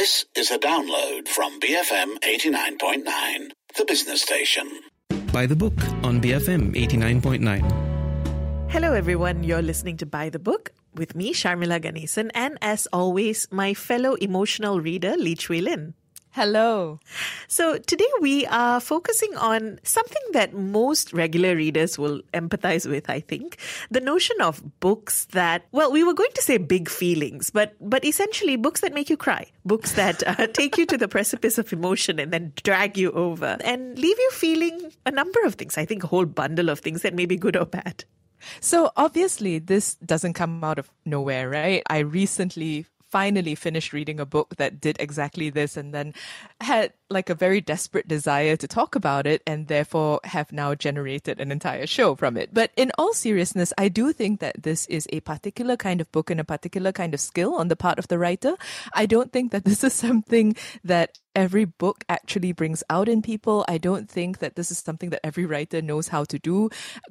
This is a download from BFM 89.9, the business station. By the book on BFM 89.9. Hello, everyone. You're listening to By the Book with me, Sharmila Ganesan, and as always, my fellow emotional reader, Lee Chui Lin. Hello. So today we are focusing on something that most regular readers will empathize with, I think. The notion of books that, well, we were going to say big feelings, but, but essentially books that make you cry, books that uh, take you to the precipice of emotion and then drag you over and leave you feeling a number of things. I think a whole bundle of things that may be good or bad. So obviously this doesn't come out of nowhere, right? I recently finally finished reading a book that did exactly this and then had like a very desperate desire to talk about it and therefore have now generated an entire show from it. But in all seriousness, I do think that this is a particular kind of book and a particular kind of skill on the part of the writer. I don't think that this is something that every book actually brings out in people. I don't think that this is something that every writer knows how to do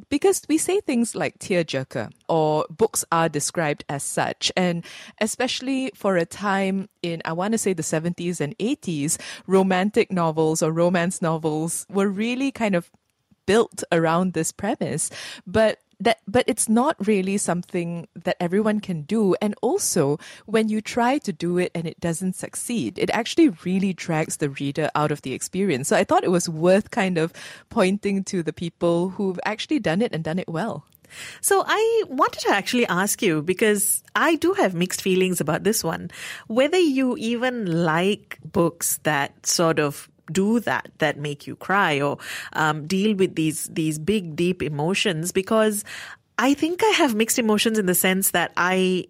because we say things like tearjerker or books are described as such. And especially for a time in, I want to say the 70s and 80s, romantic novels or romance novels were really kind of built around this premise. But that but it's not really something that everyone can do. And also when you try to do it and it doesn't succeed it actually really drags the reader out of the experience. So i thought it was worth kind of pointing to the people who've actually done it and done it well so I wanted to actually ask you because I do have mixed feelings about this one, whether you even like books that sort of do that that make you cry or um, deal with these these big deep emotions because I think I have mixed emotions in the sense that I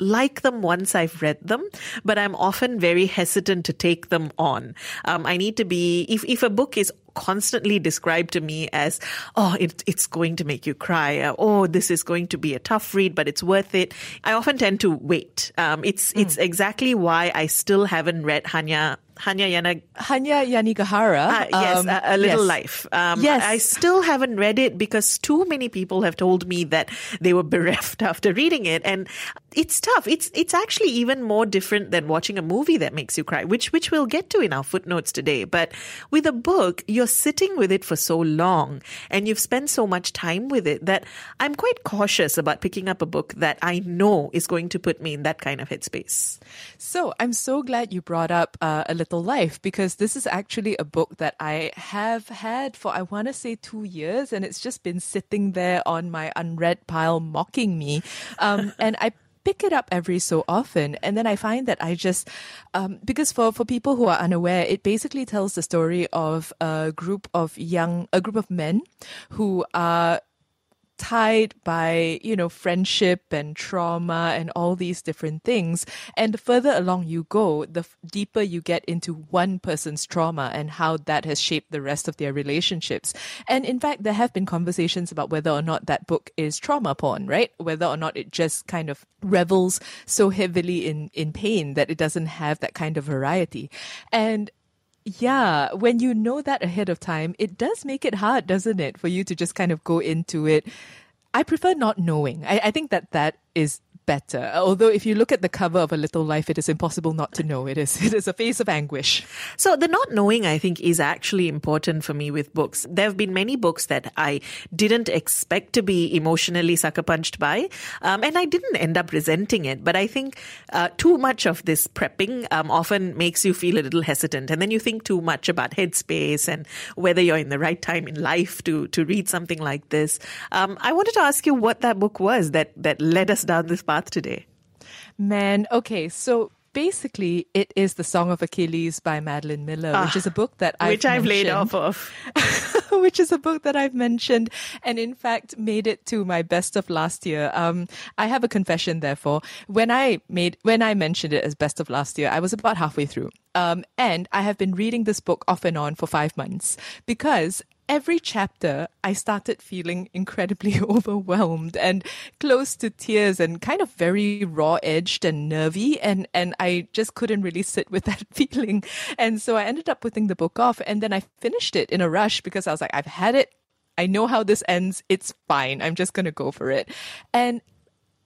like them once I've read them, but I'm often very hesitant to take them on. Um, I need to be, if, if a book is constantly described to me as, oh, it, it's going to make you cry. Uh, oh, this is going to be a tough read, but it's worth it. I often tend to wait. Um, it's, mm. it's exactly why I still haven't read Hanya Hanya Yana Hanya Yanagihara. Uh, yes, um, a, a, Little yes. Life. Um, yes, I, I still haven't read it because too many people have told me that they were bereft after reading it, and it's tough. It's it's actually even more different than watching a movie that makes you cry, which which we'll get to in our footnotes today. But with a book, you're sitting with it for so long, and you've spent so much time with it that I'm quite cautious about picking up a book that I know is going to put me in that kind of headspace. So I'm so glad you brought up uh, a little Little Life because this is actually a book that I have had for, I want to say, two years, and it's just been sitting there on my unread pile mocking me. Um, and I pick it up every so often and then i find that i just um, because for, for people who are unaware it basically tells the story of a group of young a group of men who are tied by, you know, friendship and trauma and all these different things. And the further along you go, the deeper you get into one person's trauma and how that has shaped the rest of their relationships. And in fact, there have been conversations about whether or not that book is trauma porn, right? Whether or not it just kind of revels so heavily in, in pain that it doesn't have that kind of variety. And yeah, when you know that ahead of time, it does make it hard, doesn't it, for you to just kind of go into it. I prefer not knowing. I, I think that that is better. Although if you look at the cover of A Little Life, it is impossible not to know. It is it is a face of anguish. So the not knowing, I think, is actually important for me with books. There have been many books that I didn't expect to be emotionally sucker punched by, um, and I didn't end up resenting it. But I think uh, too much of this prepping um, often makes you feel a little hesitant, and then you think too much about headspace and whether you're in the right time in life to to read something like this. Um, I wanted to ask you what that book was that that led us down this path path today? Man, okay, so basically it is the Song of Achilles by Madeline Miller, ah, which is a book that I've which I've laid off of, which is a book that I've mentioned, and in fact made it to my best of last year. Um, I have a confession, therefore, when I made when I mentioned it as best of last year, I was about halfway through. Um, and I have been reading this book off and on for five months because every chapter, I started feeling incredibly overwhelmed and close to tears and kind of very raw edged and nervy. And, and I just couldn't really sit with that feeling. And so I ended up putting the book off and then I finished it in a rush because I was like, I've had it. I know how this ends. It's fine. I'm just going to go for it. And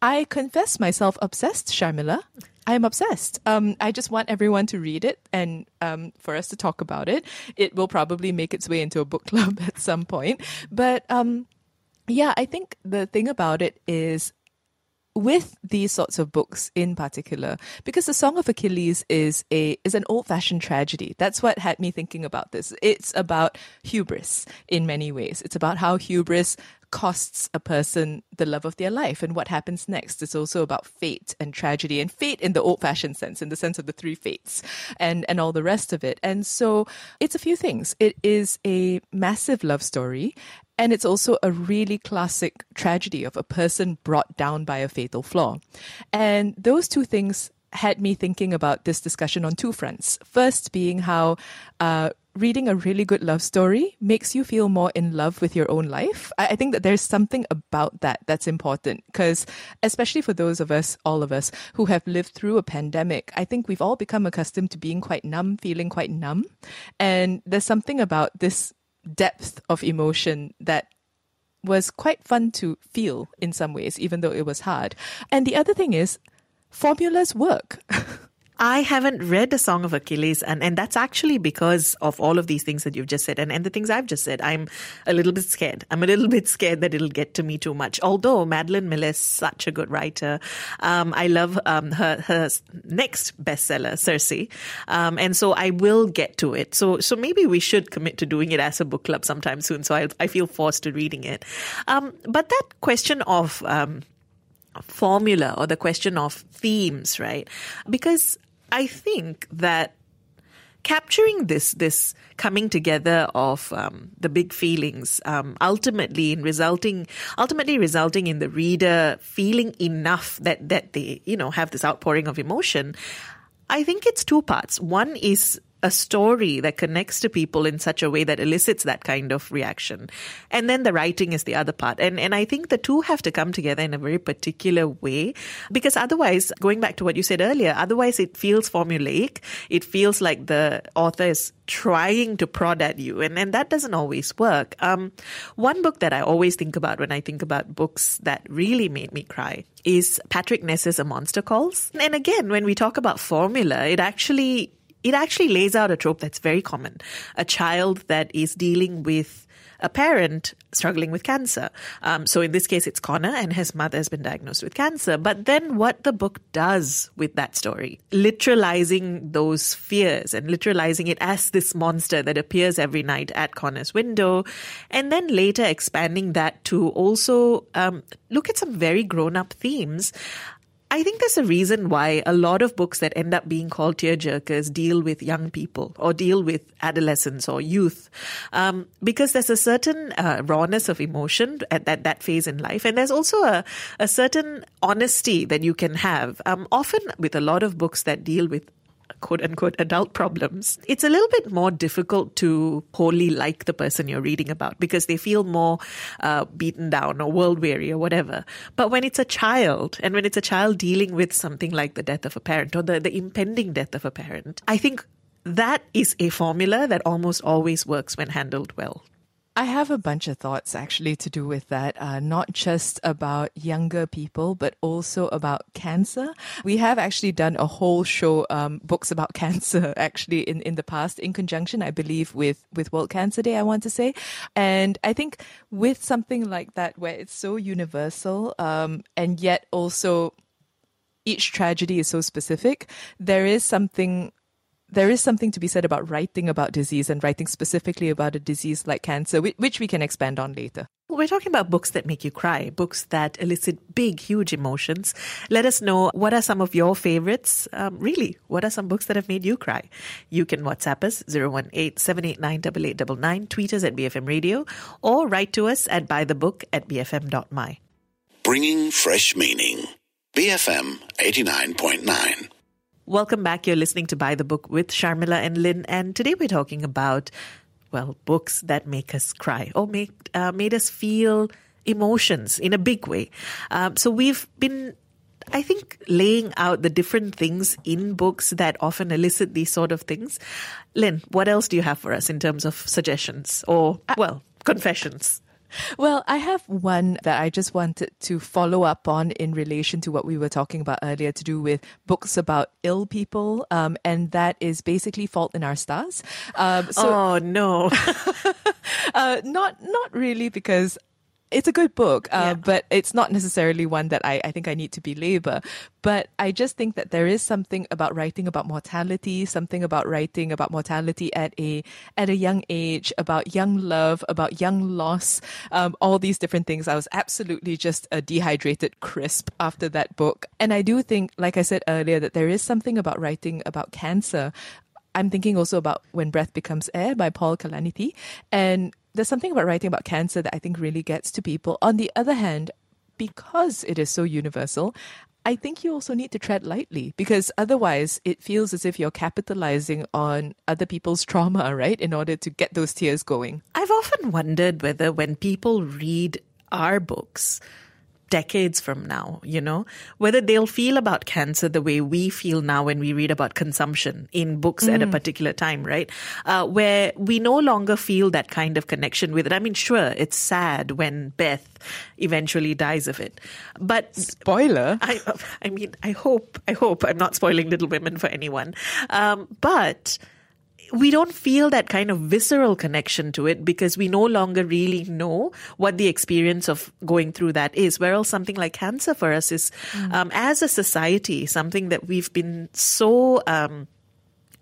I confess myself obsessed, Sharmila. I am obsessed. Um, I just want everyone to read it and um, for us to talk about it. It will probably make its way into a book club at some point. But um, yeah, I think the thing about it is with these sorts of books in particular, because the Song of Achilles is a is an old fashioned tragedy. That's what had me thinking about this. It's about hubris in many ways. It's about how hubris costs a person the love of their life and what happens next. is also about fate and tragedy and fate in the old fashioned sense, in the sense of the three fates and, and all the rest of it. And so it's a few things. It is a massive love story. And it's also a really classic tragedy of a person brought down by a fatal flaw. And those two things had me thinking about this discussion on two fronts. First, being how uh, reading a really good love story makes you feel more in love with your own life. I, I think that there's something about that that's important because, especially for those of us, all of us, who have lived through a pandemic, I think we've all become accustomed to being quite numb, feeling quite numb. And there's something about this depth of emotion that was quite fun to feel in some ways, even though it was hard. And the other thing is, formulas work. I haven't read A Song of Achilles, and, and that's actually because of all of these things that you've just said and, and the things I've just said. I'm a little bit scared. I'm a little bit scared that it'll get to me too much. Although Madeline Miller is such a good writer. Um, I love um, her, her next bestseller, Circe. Um, and so I will get to it. So, so maybe we should commit to doing it as a book club sometime soon. So I, I feel forced to reading it. Um, but that question of, um, formula or the question of themes, right? Because I think that capturing this this coming together of um, the big feelings um, ultimately in resulting ultimately resulting in the reader feeling enough that that they you know have this outpouring of emotion i think it's two parts. One is a story that connects to people in such a way that elicits that kind of reaction. And then the writing is the other part. And, and I think the two have to come together in a very particular way because otherwise, going back to what you said earlier, otherwise it feels formulaic. It feels like the author is trying to prod at you. And, and that doesn't always work. Um, one book that I always think about when I think about books that really made me cry is Patrick Ness's A Monster Calls. And again, when we talk about formula, it actually it actually lays out a trope that's very common. A child that is dealing with a parent struggling with cancer. Um, so in this case, it's Connor, and his mother has been diagnosed with cancer. But then what the book does with that story, literalizing those fears and literalizing it as this monster that appears every night at Connor's window, and then later expanding that to also um, look at some very grown up themes. I think there's a reason why a lot of books that end up being called tearjerkers deal with young people or deal with adolescents or youth, um, because there's a certain uh, rawness of emotion at that, that phase in life, and there's also a, a certain honesty that you can have. Um, often with a lot of books that deal with quote unquote adult problems, it's a little bit more difficult to wholly like the person you're reading about because they feel more uh, beaten down or world weary or whatever. But when it's a child and when it's a child dealing with something like the death of a parent or the, the impending death of a parent, I think that is a formula that almost always works when handled well. I have a bunch of thoughts actually to do with that, uh, not just about younger people, but also about cancer. We have actually done a whole show, um, books about cancer, actually in, in the past, in conjunction, I believe, with, with World Cancer Day, I want to say. And I think with something like that, where it's so universal, um, and yet also each tragedy is so specific, there is something there is something to be said about writing about disease and writing specifically about a disease like cancer, which we can expand on later. We're talking about books that make you cry, books that elicit big, huge emotions. Let us know what are some of your favorites. Um, really, what are some books that have made you cry? You can WhatsApp us 018-789-8899, tweet us at BFM Radio, or write to us at bythebook at bfm.my. Bringing fresh meaning. BFM 89.9. Welcome back. You're listening to By the Book with Sharmila and Lin, and today we're talking about, well, books that make us cry or make uh, made us feel emotions in a big way. Um, so we've been I think laying out the different things in books that often elicit these sort of things. Lin, what else do you have for us in terms of suggestions or, well, confessions? Well, I have one that I just wanted to follow up on in relation to what we were talking about earlier to do with books about ill people. Um, and that is basically Fault in Our Stars. Um, so, oh, no. uh, not, not really, because it's a good book, uh, yeah. but it's not necessarily one that I, I think I need to belabor. But I just think that there is something about writing about mortality, something about writing about mortality at a at a young age, about young love, about young loss, um, all these different things. I was absolutely just a dehydrated crisp after that book, and I do think, like I said earlier, that there is something about writing about cancer. I'm thinking also about When Breath Becomes Air by Paul Kalanithi. And there's something about writing about cancer that I think really gets to people. On the other hand, because it is so universal, I think you also need to tread lightly because otherwise it feels as if you're capitalizing on other people's trauma, right? In order to get those tears going. I've often wondered whether when people read our books, decades from now, you know, whether they'll feel about cancer the way we feel now when we read about consumption in books mm. at a mm. particular time, right? Uh, where we no longer feel that kind of connection with it. I mean, sure, it's sad when Beth eventually dies of it, but spoiler. I, I mean, I hope, I hope I'm not spoiling Little Women for anyone. Um, but we don't feel that kind of visceral connection to it because we no longer really know what the experience of going through that is. Whereas something like cancer for us is, mm. um, as a society, something that we've been so, um,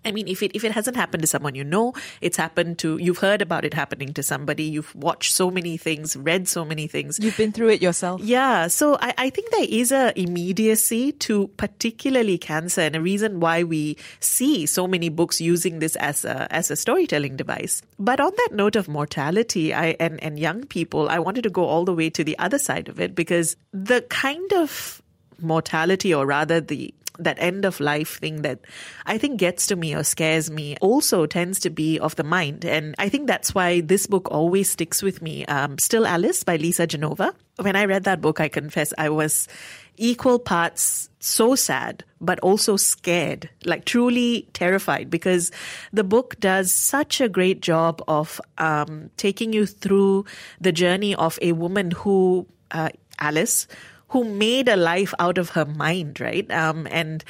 I mean, if it if it hasn't happened to someone you know, it's happened to you've heard about it happening to somebody. You've watched so many things, read so many things. You've been through it yourself. Yeah. So I, I think there is a immediacy to particularly cancer, and a reason why we see so many books using this as a as a storytelling device. But on that note of mortality, I and and young people, I wanted to go all the way to the other side of it because the kind of mortality, or rather the that end of life thing that I think gets to me or scares me also tends to be of the mind. And I think that's why this book always sticks with me. Um, Still Alice by Lisa Genova. When I read that book, I confess I was equal parts so sad, but also scared, like truly terrified, because the book does such a great job of um, taking you through the journey of a woman who, uh, Alice, who made a life out of her mind, right? Um, and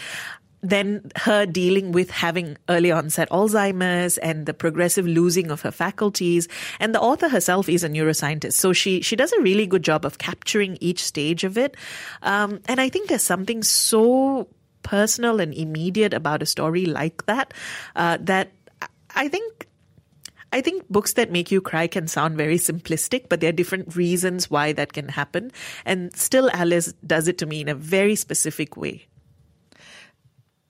then her dealing with having early onset Alzheimer's and the progressive losing of her faculties. And the author herself is a neuroscientist. So she, she does a really good job of capturing each stage of it. Um, and I think there's something so personal and immediate about a story like that, uh, that I think I think books that make you cry can sound very simplistic, but there are different reasons why that can happen. And still, Alice does it to me in a very specific way.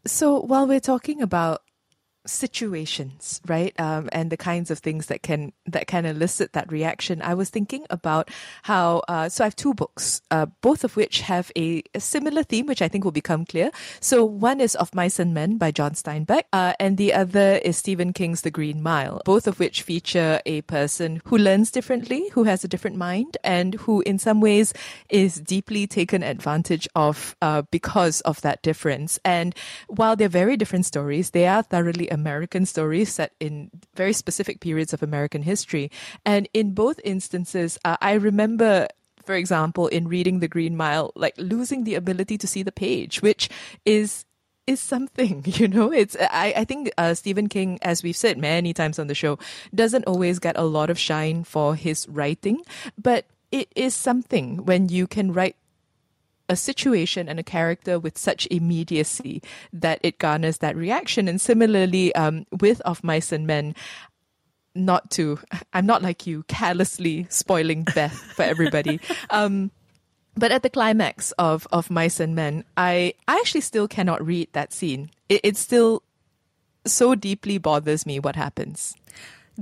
So, while we're talking about situations, right? Um, and the kinds of things that can that can elicit that reaction. I was thinking about how. Uh, so I have two books, uh, both of which have a, a, similar theme, which I think will become clear. So one is Of Mice and Men by John Steinbeck, uh, and the other is Stephen King's The Green Mile. Both of which feature a person who learns differently, who has a different mind, and who, in some ways, is deeply taken advantage of uh, because of that difference. And while they're very different stories, they are thoroughly American stories set in very specific periods of American history. And in both instances, uh, I remember for example, in reading The Green Mile, like losing the ability to see the page, which is is something, you know. It's I I think uh, Stephen King, as we've said many times on the show, doesn't always get a lot of shine for his writing, but it is something when you can write a situation and a character with such immediacy that it garners that reaction. And similarly, um, with Of Mice and Men, not to, I'm not like you, callously spoiling Beth for everybody. um, but at the climax of, of Mice and Men, I, I actually still cannot read that scene. It, it still so deeply bothers me what happens.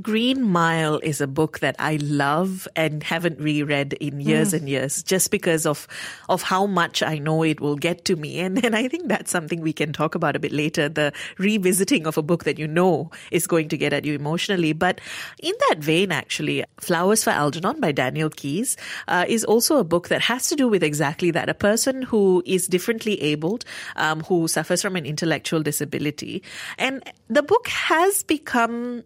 Green Mile is a book that I love and haven't reread in years mm. and years just because of of how much I know it will get to me. And, and I think that's something we can talk about a bit later, the revisiting of a book that you know is going to get at you emotionally. But in that vein, actually, Flowers for Algernon by Daniel Keyes uh, is also a book that has to do with exactly that. A person who is differently abled, um, who suffers from an intellectual disability. And the book has become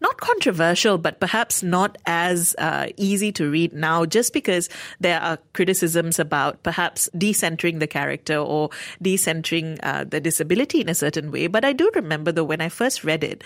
not controversial, but perhaps not as uh, easy to read now, just because there are criticisms about perhaps decentering the character or decentering uh, the disability in a certain way. But I do remember, though, when I first read it,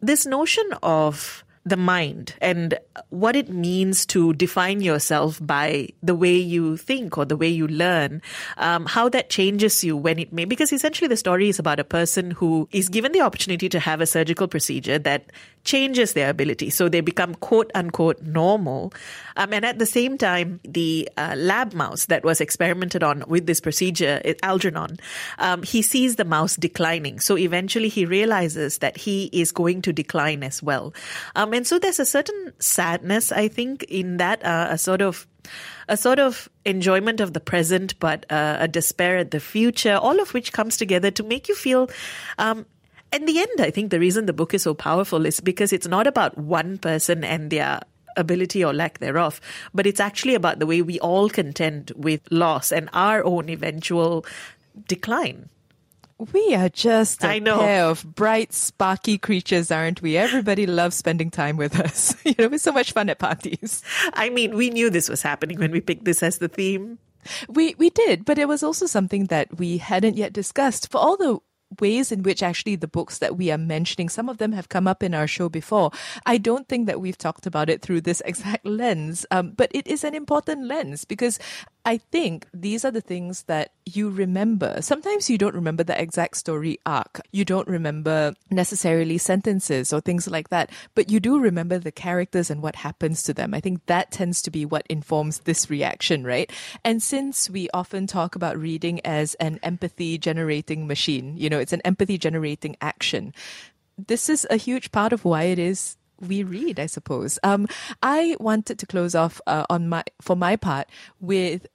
this notion of the mind and what it means to define yourself by the way you think or the way you learn, um, how that changes you when it may, because essentially the story is about a person who is given the opportunity to have a surgical procedure that changes their ability. So they become quote unquote normal. Um, and at the same time, the uh, lab mouse that was experimented on with this procedure, Algernon, um, he sees the mouse declining. So eventually he realizes that he is going to decline as well. Um, and so there's a certain sadness, I think, in that, uh, a sort of a sort of enjoyment of the present, but uh, a despair at the future, all of which comes together to make you feel. Um, in the end, I think the reason the book is so powerful is because it's not about one person and their ability or lack thereof, but it's actually about the way we all contend with loss and our own eventual decline. We are just a I know. pair of bright, sparky creatures, aren't we? Everybody loves spending time with us. you know, it's so much fun at parties. I mean, we knew this was happening when we picked this as the theme. We we did, but it was also something that we hadn't yet discussed. For all the ways in which actually the books that we are mentioning, some of them have come up in our show before. I don't think that we've talked about it through this exact lens, um, but it is an important lens because I think these are the things that you remember. Sometimes you don't remember the exact story arc. You don't remember necessarily sentences or things like that, but you do remember the characters and what happens to them. I think that tends to be what informs this reaction, right? And since we often talk about reading as an empathy generating machine, you know, it's an empathy generating action. This is a huge part of why it is we read, I suppose. Um, I wanted to close off uh, on my for my part with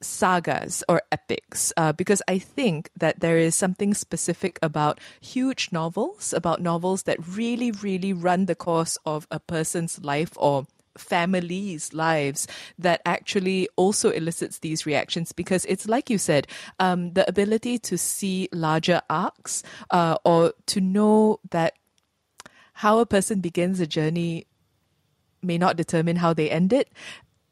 sagas or epics uh, because I think that there is something specific about huge novels, about novels that really, really run the course of a person's life or families' lives that actually also elicits these reactions because it's like you said, um, the ability to see larger arcs uh, or to know that how a person begins a journey may not determine how they end it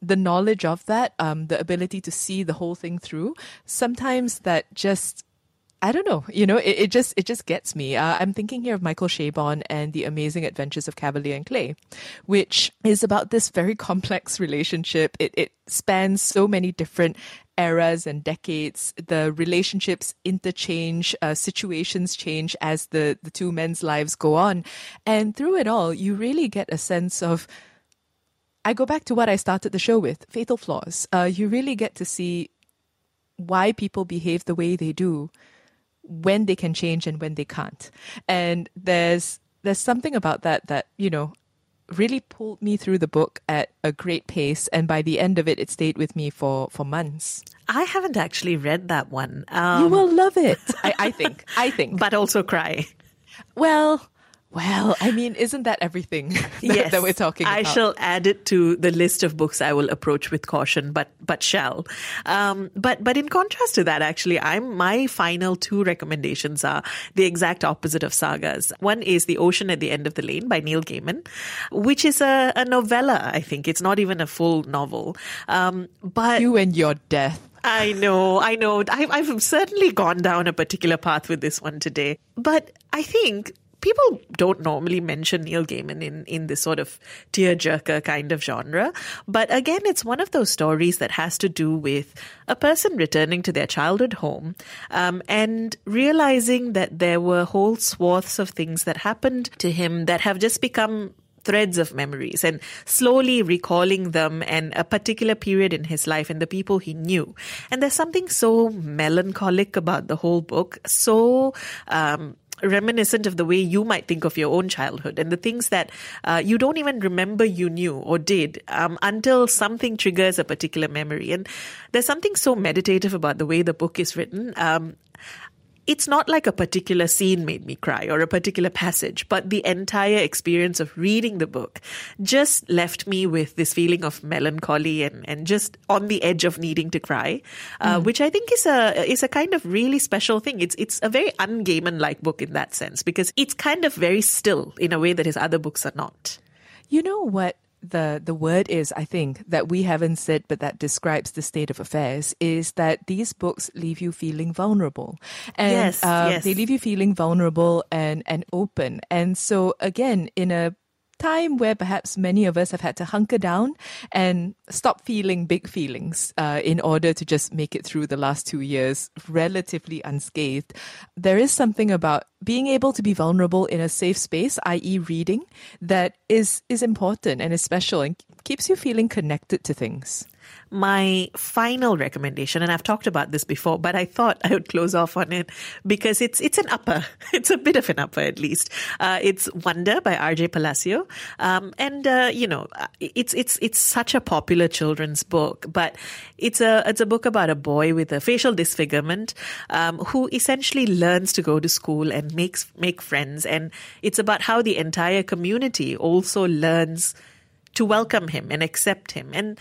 the knowledge of that, um, the ability to see the whole thing through, sometimes that just I don't know. You know, it, it just it just gets me. Uh, I'm thinking here of Michael Chabon and the Amazing Adventures of Kavalier and Clay, which is about this very complex relationship. It it spans so many different eras and decades. The relationships interchange, uh, situations change as the the two men's lives go on, and through it all, you really get a sense of I go back to what I started the show with fatal flaws. Uh, you really get to see why people behave the way they do, when they can change and when they can't. And there's there's something about that that you know really pulled me through the book at a great pace and by the end of it it stayed with me for for months I haven't actually read that one. Um, you will love it I, I think i think but also cry. well well, I mean, isn't that everything that, yes, that we're talking about? I shall add it to the list of books I will approach with caution, but but shall. Um, but but in contrast to that, actually, I'm my final two recommendations are the exact opposite of sagas. One is The Ocean at the End of the Lane by Neil Gaiman, which is a, a novella. I think it's not even a full novel. Um, but you and your death. I know, I know. I've, I've certainly gone down a particular path with this one today. But I think people don't normally mention Neil Gaiman in, in this sort of tearjerker kind of genre. But again, it's one of those stories that has to do with a person returning to their childhood home um, and realizing that there were whole swaths of things that happened to him that have just become threads of memories and slowly recalling them and a particular period in his life and the people he knew. And there's something so melancholic about the whole book, so um, reminiscent of the way you might think of your own childhood and the things that uh, you don't even remember you knew or did um, until something triggers a particular memory. And there's something so meditative about the way the book is written. Um, it's not like a particular scene made me cry or a particular passage, but the entire experience of reading the book just left me with this feeling of melancholy and, and just on the edge of needing to cry, uh, mm. which I think is a is a kind of really special thing. It's it's a very un-Gaiman like book in that sense because it's kind of very still in a way that his other books are not. You know what? The the word is I think that we haven't said but that describes the state of affairs is that these books leave you feeling vulnerable and yes, uh, yes. they leave you feeling vulnerable and and open and so again in a time where perhaps many of us have had to hunker down and stop feeling big feelings uh, in order to just make it through the last two years relatively unscathed. There is something about being able to be vulnerable in a safe space, i.e., reading, that is is important and is special and keeps you feeling connected to things my final recommendation, and I've talked about this before, but I thought I would close off on it because it's it's an upper. It's a bit of an upper, at least. Uh, it's Wonder by R.J. Palacio, um, and uh, you know, it's it's it's such a popular children's book, but it's a it's a book about a boy with a facial disfigurement um, who essentially learns to go to school and makes make friends, and it's about how the entire community also learns to welcome him and accept him and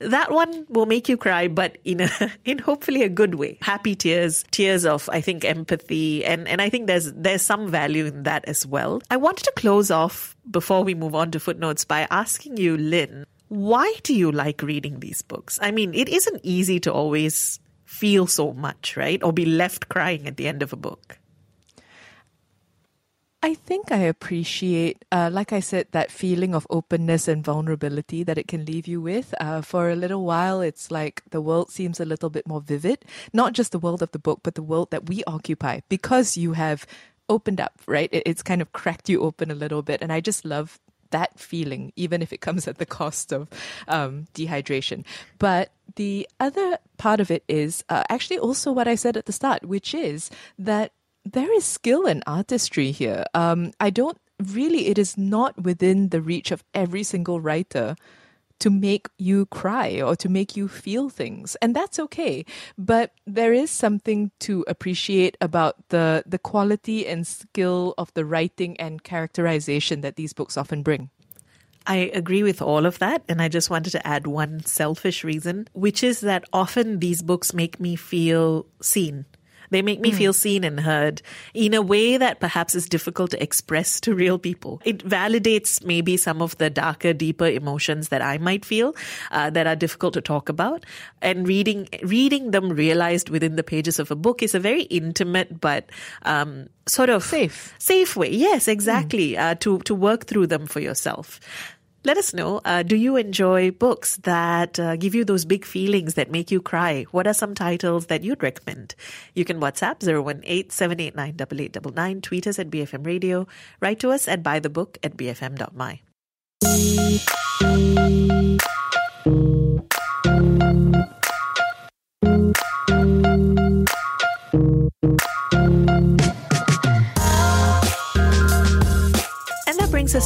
that one will make you cry, but in a in hopefully a good way. Happy tears, tears of I think empathy, and and I think there's there's some value in that as well. I wanted to close off before we move on to footnotes by asking you, Lin, why do you like reading these books? I mean, it isn't easy to always feel so much, right, or be left crying at the end of a book. I think I appreciate, uh, like I said, that feeling of openness and vulnerability that it can leave you with. Uh, for a little while, it's like the world seems a little bit more vivid, not just the world of the book, but the world that we occupy because you have opened up, right? It, it's kind of cracked you open a little bit. And I just love that feeling, even if it comes at the cost of um, dehydration. But the other part of it is uh, actually also what I said at the start, which is that there is skill and artistry here. Um, I don't really, it is not within the reach of every single writer to make you cry or to make you feel things and that's okay but there is something to appreciate about the the quality and skill of the writing and characterization that these books often bring I agree with all of that. And I just wanted to add one selfish reason, which is that often these books make me feel seen. They make me mm. feel seen and heard in a way that perhaps is difficult to express to real people. It validates maybe some of the darker, deeper emotions that I might feel uh, that are difficult to talk about. And reading reading them realized within the pages of a book is a very intimate but um, sort of safe safe way. Yes, exactly. Mm. Uh, to to work through them for yourself. Let us know. Uh, do you enjoy books that uh, give you those big feelings that make you cry? What are some titles that you'd recommend? You can WhatsApp 018 tweet us at BFM Radio, write to us at bythebook at bfm.my.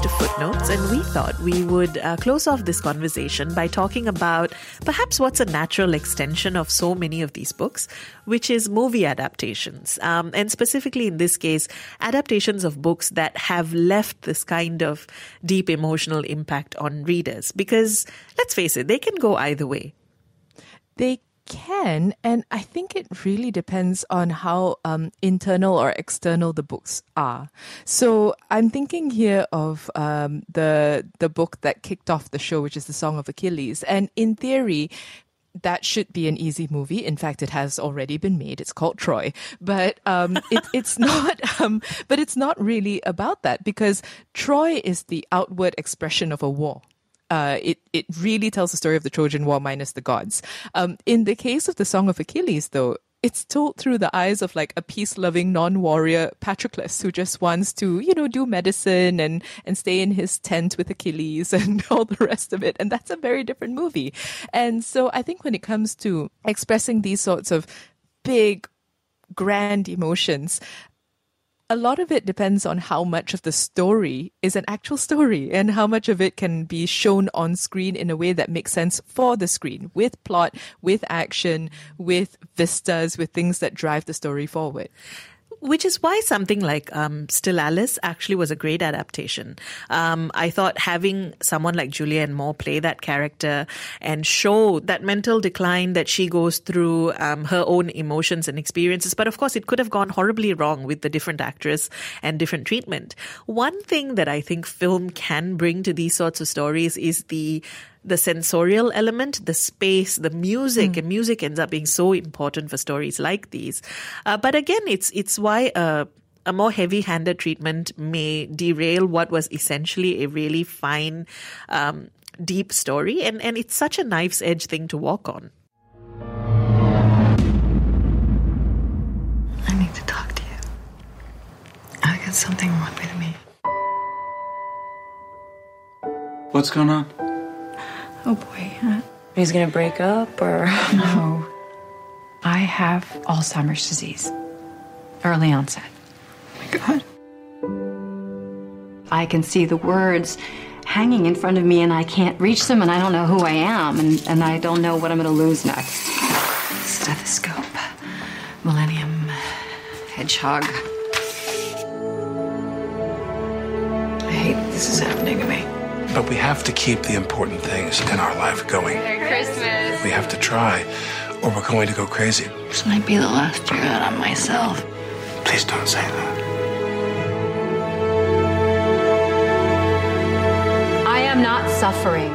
to footnotes, and we thought we would uh, close off this conversation by talking about perhaps what's a natural extension of so many of these books, which is movie adaptations. Um, and specifically in this case, adaptations of books that have left this kind of deep emotional impact on readers. Because let's face it, they can go either way. They can, and I think it really depends on how um, internal or external the books are. So I'm thinking here of um, the the book that kicked off the show, which is the Song of Achilles, and in theory. That should be an easy movie. In fact, it has already been made. It's called Troy, but um, it, it's not. Um, but it's not really about that because Troy is the outward expression of a war uh, it it really tells the story of the Trojan War minus the gods. Um, in the case of the Song of Achilles, though, it's told through the eyes of like a peace-loving non-warrior Patroclus who just wants to, you know, do medicine and and stay in his tent with Achilles and all the rest of it. And that's a very different movie. And so I think when it comes to expressing these sorts of big, grand emotions, a lot of it depends on how much of the story is an actual story and how much of it can be shown on screen in a way that makes sense for the screen with plot, with action, with vistas, with things that drive the story forward. Which is why something like um, Still Alice actually was a great adaptation. Um, I thought having someone like Julianne Moore play that character and show that mental decline that she goes through, um, her own emotions and experiences. But of course, it could have gone horribly wrong with the different actress and different treatment. One thing that I think film can bring to these sorts of stories is the the sensorial element, the space, the music, mm. and music ends up being so important for stories like these. Uh, but again, it's it's why a a more heavy-handed treatment may derail what was essentially a really fine, um, deep story, and and it's such a knife's edge thing to walk on. I need to talk to you. I got something wrong with me. What's going on? Oh boy. He's gonna break up or? no. I have Alzheimer's disease. Early onset. Oh my God. I can see the words hanging in front of me and I can't reach them and I don't know who I am and, and I don't know what I'm gonna lose next. Stethoscope. Millennium. Hedgehog. I hate this is happening to me. But we have to keep the important things in our life going. Merry Christmas. We have to try, or we're going to go crazy. This might be the last year that I'm myself. Please don't say that. I am not suffering.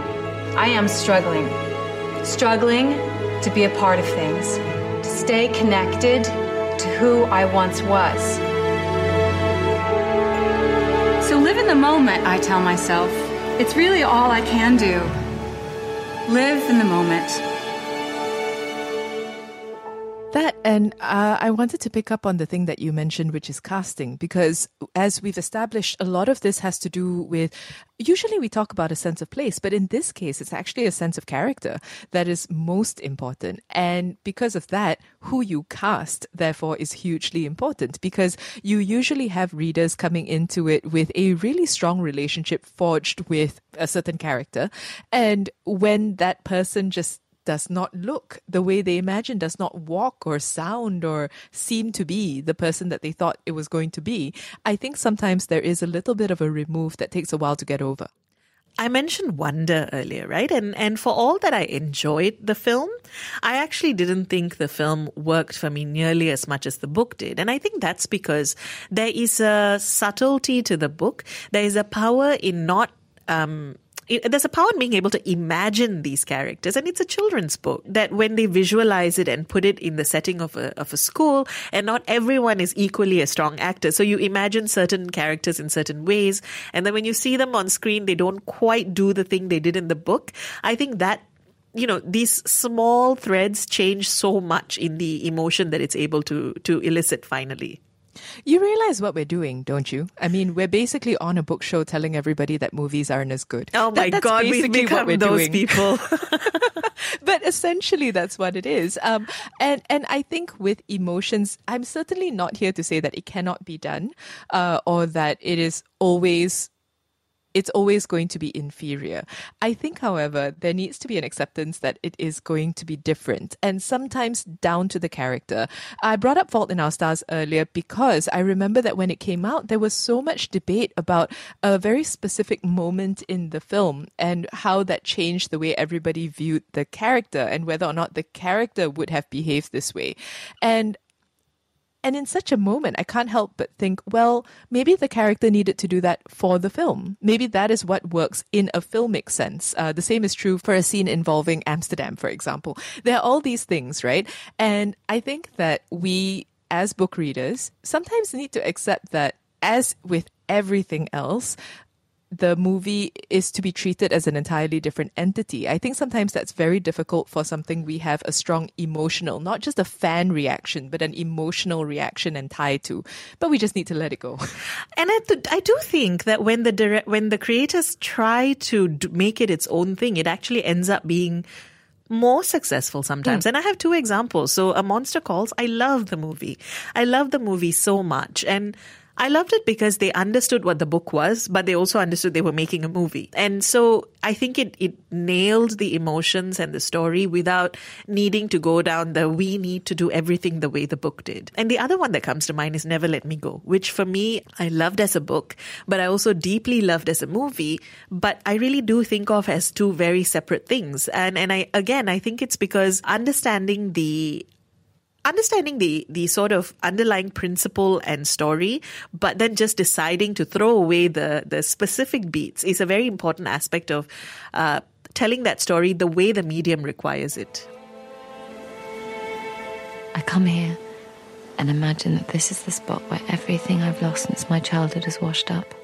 I am struggling. Struggling to be a part of things, to stay connected to who I once was. So live in the moment, I tell myself. It's really all I can do. Live in the moment. That, and uh, I wanted to pick up on the thing that you mentioned, which is casting, because as we've established, a lot of this has to do with usually we talk about a sense of place, but in this case, it's actually a sense of character that is most important. And because of that, who you cast, therefore, is hugely important because you usually have readers coming into it with a really strong relationship forged with a certain character. And when that person just does not look the way they imagined, does not walk or sound or seem to be the person that they thought it was going to be, I think sometimes there is a little bit of a remove that takes a while to get over. I mentioned wonder earlier, right? And and for all that I enjoyed the film, I actually didn't think the film worked for me nearly as much as the book did. And I think that's because there is a subtlety to the book. There is a power in not um, it, there's a power in being able to imagine these characters, and it's a children's book that when they visualize it and put it in the setting of a of a school, and not everyone is equally a strong actor, so you imagine certain characters in certain ways, and then when you see them on screen, they don't quite do the thing they did in the book. I think that you know these small threads change so much in the emotion that it's able to to elicit finally you realize what we're doing, don't you? I mean, we're basically on a book show telling everybody that movies aren't as good. Oh my that, God, we've become those doing. people. but essentially, that's what it is. Um, and and I think with emotions, I'm certainly not here to say that it cannot be done, uh, or that it is always it's always going to be inferior. I think, however, there needs to be an acceptance that it is going to be different and sometimes down to the character. I brought up Fault in Our Stars earlier because I remember that when it came out, there was so much debate about a very specific moment in the film and how that changed the way everybody viewed the character and whether or not the character would have behaved this way. And and in such a moment, I can't help but think, well, maybe the character needed to do that for the film. Maybe that is what works in a filmic sense. Uh, the same is true for a scene involving Amsterdam, for example. There are all these things, right? And I think that we, as book readers, sometimes need to accept that as with everything else, the movie is to be treated as an entirely different entity. I think sometimes that's very difficult for something we have a strong emotional, not just a fan reaction, but an emotional reaction and tie to. But we just need to let it go. And I, th- I do think that when the direct, when the creators try to d- make it its own thing, it actually ends up being more successful sometimes. Mm. And I have two examples. So, A Monster Calls, I love the movie. I love the movie so much. And I loved it because they understood what the book was, but they also understood they were making a movie. And so I think it, it nailed the emotions and the story without needing to go down the we need to do everything the way the book did. And the other one that comes to mind is Never Let Me Go, which for me, I loved as a book, but I also deeply loved as a movie. But I really do think of as two very separate things. And, and I, again, I think it's because understanding the understanding the the sort of underlying principle and story, but then just deciding to throw away the the specific beats is a very important aspect of uh, telling that story the way the medium requires it. I come here and imagine that this is the spot where everything I've lost since my childhood is washed up.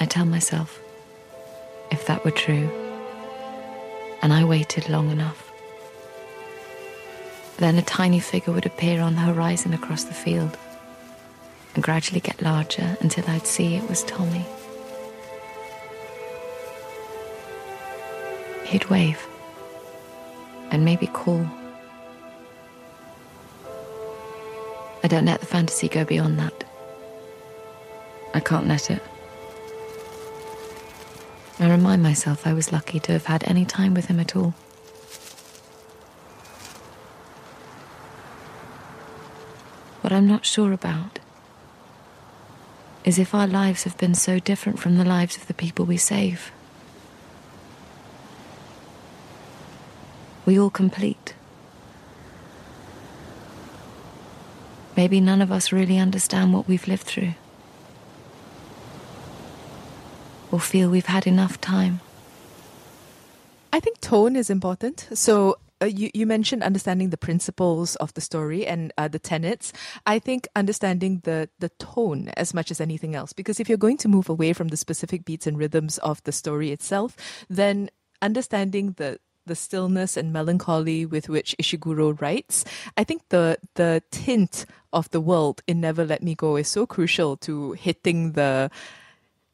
I tell myself, if that were true, and I waited long enough, then a tiny figure would appear on the horizon across the field and gradually get larger until I'd see it was Tommy. He'd wave and maybe call. I don't let the fantasy go beyond that. I can't let it. I remind myself I was lucky to have had any time with him at all. What I'm not sure about is if our lives have been so different from the lives of the people we save. We all complete. Maybe none of us really understand what we've lived through. Or feel we've had enough time. I think tone is important. So uh, you, you mentioned understanding the principles of the story and uh, the tenets. I think understanding the, the tone as much as anything else, because if you're going to move away from the specific beats and rhythms of the story itself, then understanding the the stillness and melancholy with which Ishiguro writes, I think the the tint of the world in Never Let Me Go is so crucial to hitting the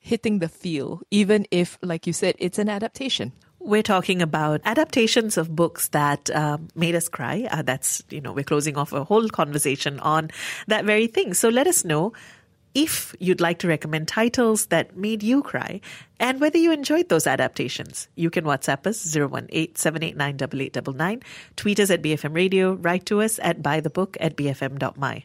hitting the feel, even if, like you said, it's an adaptation. We're talking about adaptations of books that um, made us cry. Uh, that's, you know, we're closing off a whole conversation on that very thing. So let us know if you'd like to recommend titles that made you cry and whether you enjoyed those adaptations. You can WhatsApp us 018-789-8899, tweet us at BFM Radio, write to us at bythebook at bfm.my.